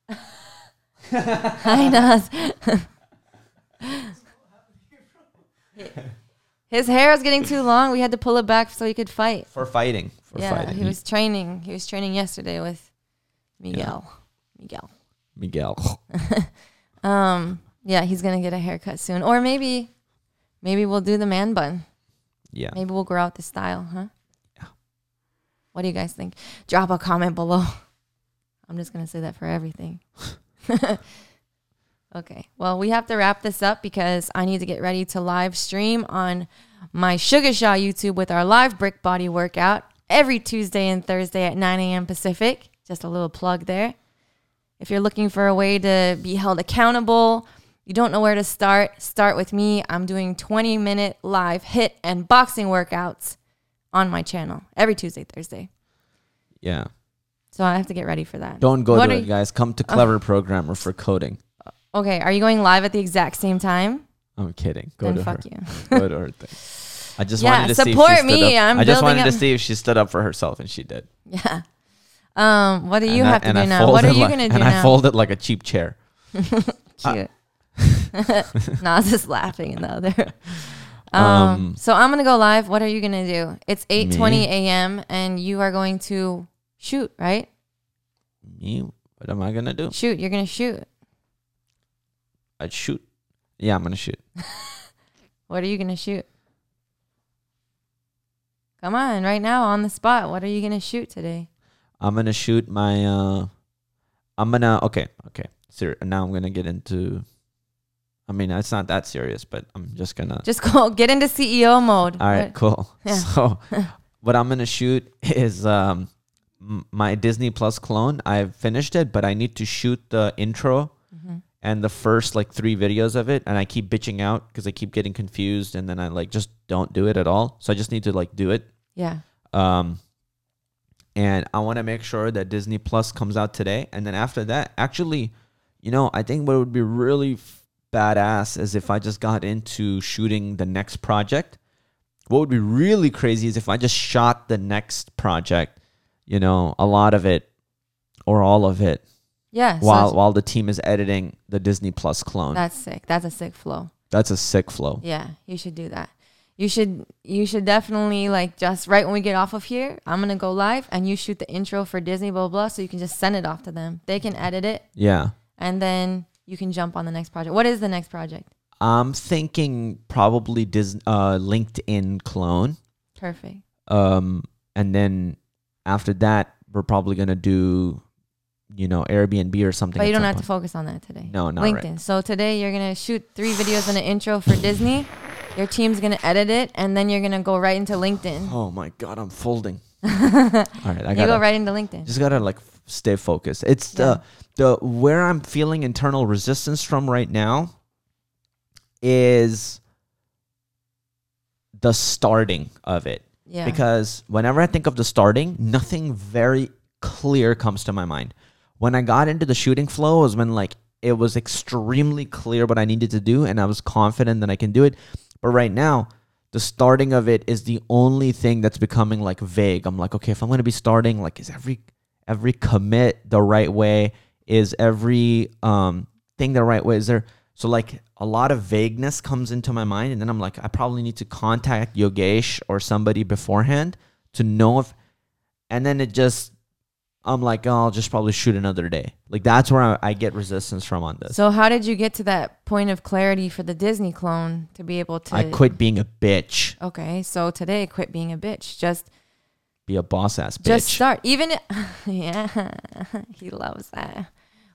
I know. His hair was getting too long. We had to pull it back so he could fight. for fighting for yeah, fighting he was training. He was training yesterday with Miguel. Miguel. miguel Um, yeah, he's gonna get a haircut soon, or maybe, maybe we'll do the man bun. yeah Maybe we'll grow out the style, huh? Yeah. What do you guys think? Drop a comment below. I'm just gonna say that for everything. Okay. Well, we have to wrap this up because I need to get ready to live stream on my Sugar Shaw YouTube with our live brick body workout every Tuesday and Thursday at 9 a.m. Pacific. Just a little plug there. If you're looking for a way to be held accountable, you don't know where to start, start with me. I'm doing 20 minute live HIIT and boxing workouts on my channel every Tuesday, Thursday. Yeah. So I have to get ready for that. Don't go What to it, you- guys. Come to uh, Clever Programmer for coding. Okay, are you going live at the exact same time? I'm kidding. Go then to fuck her. you. Go to her thing. I just Yeah, wanted to see if she support stood me. up. I'm I just wanted to see if she stood up for herself, and she did. Yeah. Um, what do you And I- have to do I now? What are you like- gonna do And now? I folded like a cheap chair. Cute. Nas is laughing in the other. Um, Um, so I'm gonna go live. What are you gonna do? It's 8:20 Me? a.m. and you are going to shoot, right? Me? What am I gonna do? Shoot. You're gonna shoot. I'd shoot. Yeah, I'm gonna shoot. What are you gonna shoot? Come on, right now on the spot. What are you gonna shoot today? I'm gonna shoot my. uh I'm gonna. Okay, okay. Ser- now I'm gonna get into. I mean, it's not that serious, but I'm just gonna. Just go get into CEO mode. All right, cool. Yeah. So, what I'm gonna shoot is um m- my Disney Plus clone. I've finished it, but I need to shoot the intro. And the first like three videos of it, and I keep bitching out because I keep getting confused, and then I like just don't do it at all. So I just need to like do it. Yeah. Um, and I want to make sure that Disney Plus comes out today, and then after that, actually, you know, I think what would be really f- badass is if I just got into shooting the next project. What would be really crazy is if I just shot the next project, you know, a lot of it or all of it Yeah. so while while the team is editing the Disney Plus clone. that's sick. That's a sick flow. That's a sick flow. Yeah, you should do that. You should you should definitely like just right when we get off of here, I'm gonna go live and you shoot the intro for Disney blah blah, blah so you can just send it off to them. They can edit it Yeah. and then you can jump on the next project. What is the next project? I'm thinking probably Disney uh, LinkedIn clone. Perfect. um and then after that we're probably gonna do you know airbnb or something But you don't have to focus on that today. no not LinkedIn. right So today you're gonna shoot three videos and an intro for Disney. Your team's gonna edit it and then you're gonna go right into LinkedIn. oh my god i'm folding all right i gotta go right into LinkedIn. just gotta like f- stay focused it's the the where i'm feeling internal resistance from right now is the starting of it Yeah. because whenever I think of the starting, nothing very clear comes to my mind. When I got into the shooting flow was when like it was extremely clear what I needed to do and I was confident that I can do it. But right now, the starting of it is the only thing that's becoming like vague. I'm like, okay, if I'm to be starting, like is every every commit the right way? Is every um thing the right way? Is there so like a lot of vagueness comes into my mind and then I'm like I probably need to contact Yogesh or somebody beforehand to know if and then it just I'm like, oh, I'll just probably shoot another day. Like that's where I, I get resistance from on this. So how did you get to that point of clarity for the Disney clone to be able to I quit being a bitch, Okay, so today quit being a bitch. Just be a boss ass bitch. just start. Even yeah, he loves that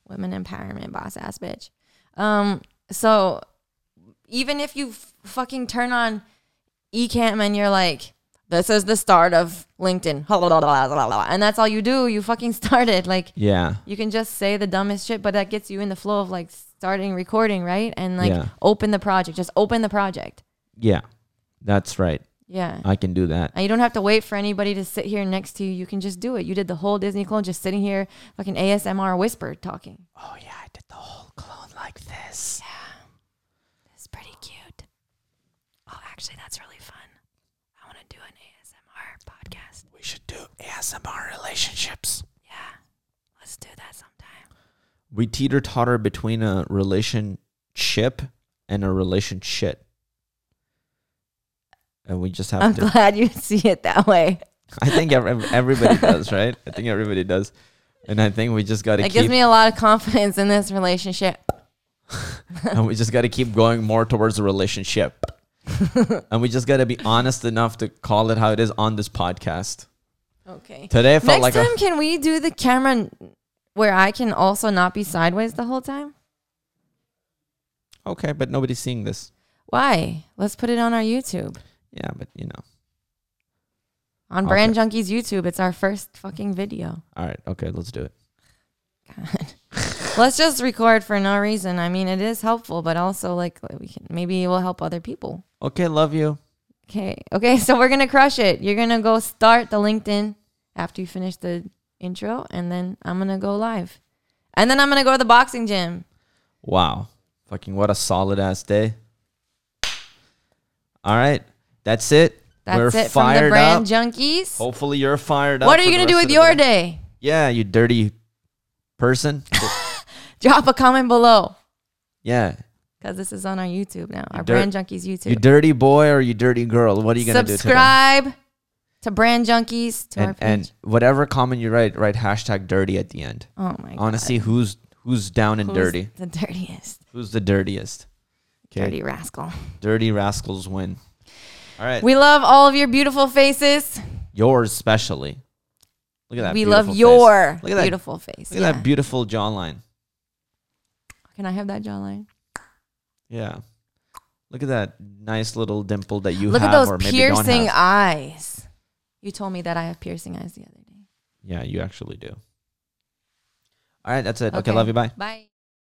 women empowerment boss ass bitch. Um, so even if you f- fucking turn on Ecamm and you're like, this is the start of LinkedIn, and that's all you do, you fucking started. Like yeah, you can just say the dumbest shit, but that gets you in the flow of like starting recording, right? And like Yeah. open the project. Just open the project. yeah, that's right. Yeah. I can do that. And you don't have to wait for anybody to sit here next to you. You can just do it. You did the whole Disney clone just sitting here, fucking ASMR whisper talking. Oh yeah, I did the whole clone like this. It's pretty cute. Oh, actually, that's really fun. I want to do an ASMR podcast. We should do ASMR relationships. Yeah. Let's do that sometime. We teeter totter between a relationship and a relationship. And we just have to I'm glad you see it that way. I think every, everybody does, right? I think everybody does. And I think we just got to It gives me a lot of confidence in this relationship. and we just got to keep going more towards a relationship. and we just got to be honest enough to call it how it is on this podcast. Okay. Today I felt Next like time, can we do the camera where I can also not be sideways the whole time? Okay, but nobody's seeing this. Why? Let's put it on our YouTube. Yeah, but you know. On Okay. Brand Junkies YouTube. It's our first fucking video. All right. Okay, let's do it. God. Let's just record for no reason. I mean, it is helpful, but also like we can maybe it will help other people. Okay, love you. Okay. Okay, so we're gonna crush it. You're gonna go start the LinkedIn after you finish the intro, and then I'm gonna go live. And then I'm gonna go to the boxing gym. Wow. Fucking what a solid ass day. All right. That's it. That's We're it from the brand up. junkies. Hopefully you're fired up. what are you gonna do with your day. day? Yeah, you dirty person. Drop a comment below. yeah. Because this is on our YouTube now. Our dirt- Brand Junkies YouTube. You dirty boy or you dirty girl. What are you gonna do? Subscribe to Brand Junkies to our And, page. and whatever comment you write, write hashtag dirty at the end. oh my god. Honestly, who's who's down and Who's dirty? The dirtiest. Who's the dirtiest? Okay. Dirty rascal. Dirty rascals win. All right. We love all of your beautiful faces. Yours especially. Look at that. we love face. your Look at that- beautiful face. Look at yeah. that beautiful jawline. Can I have that jawline? Yeah. Look at that nice little dimple that you Look have at those or maybe piercing eyes. You told me that I have piercing eyes the other day. Yeah, you actually do. All right, that's it. okay love you. Bye. Bye.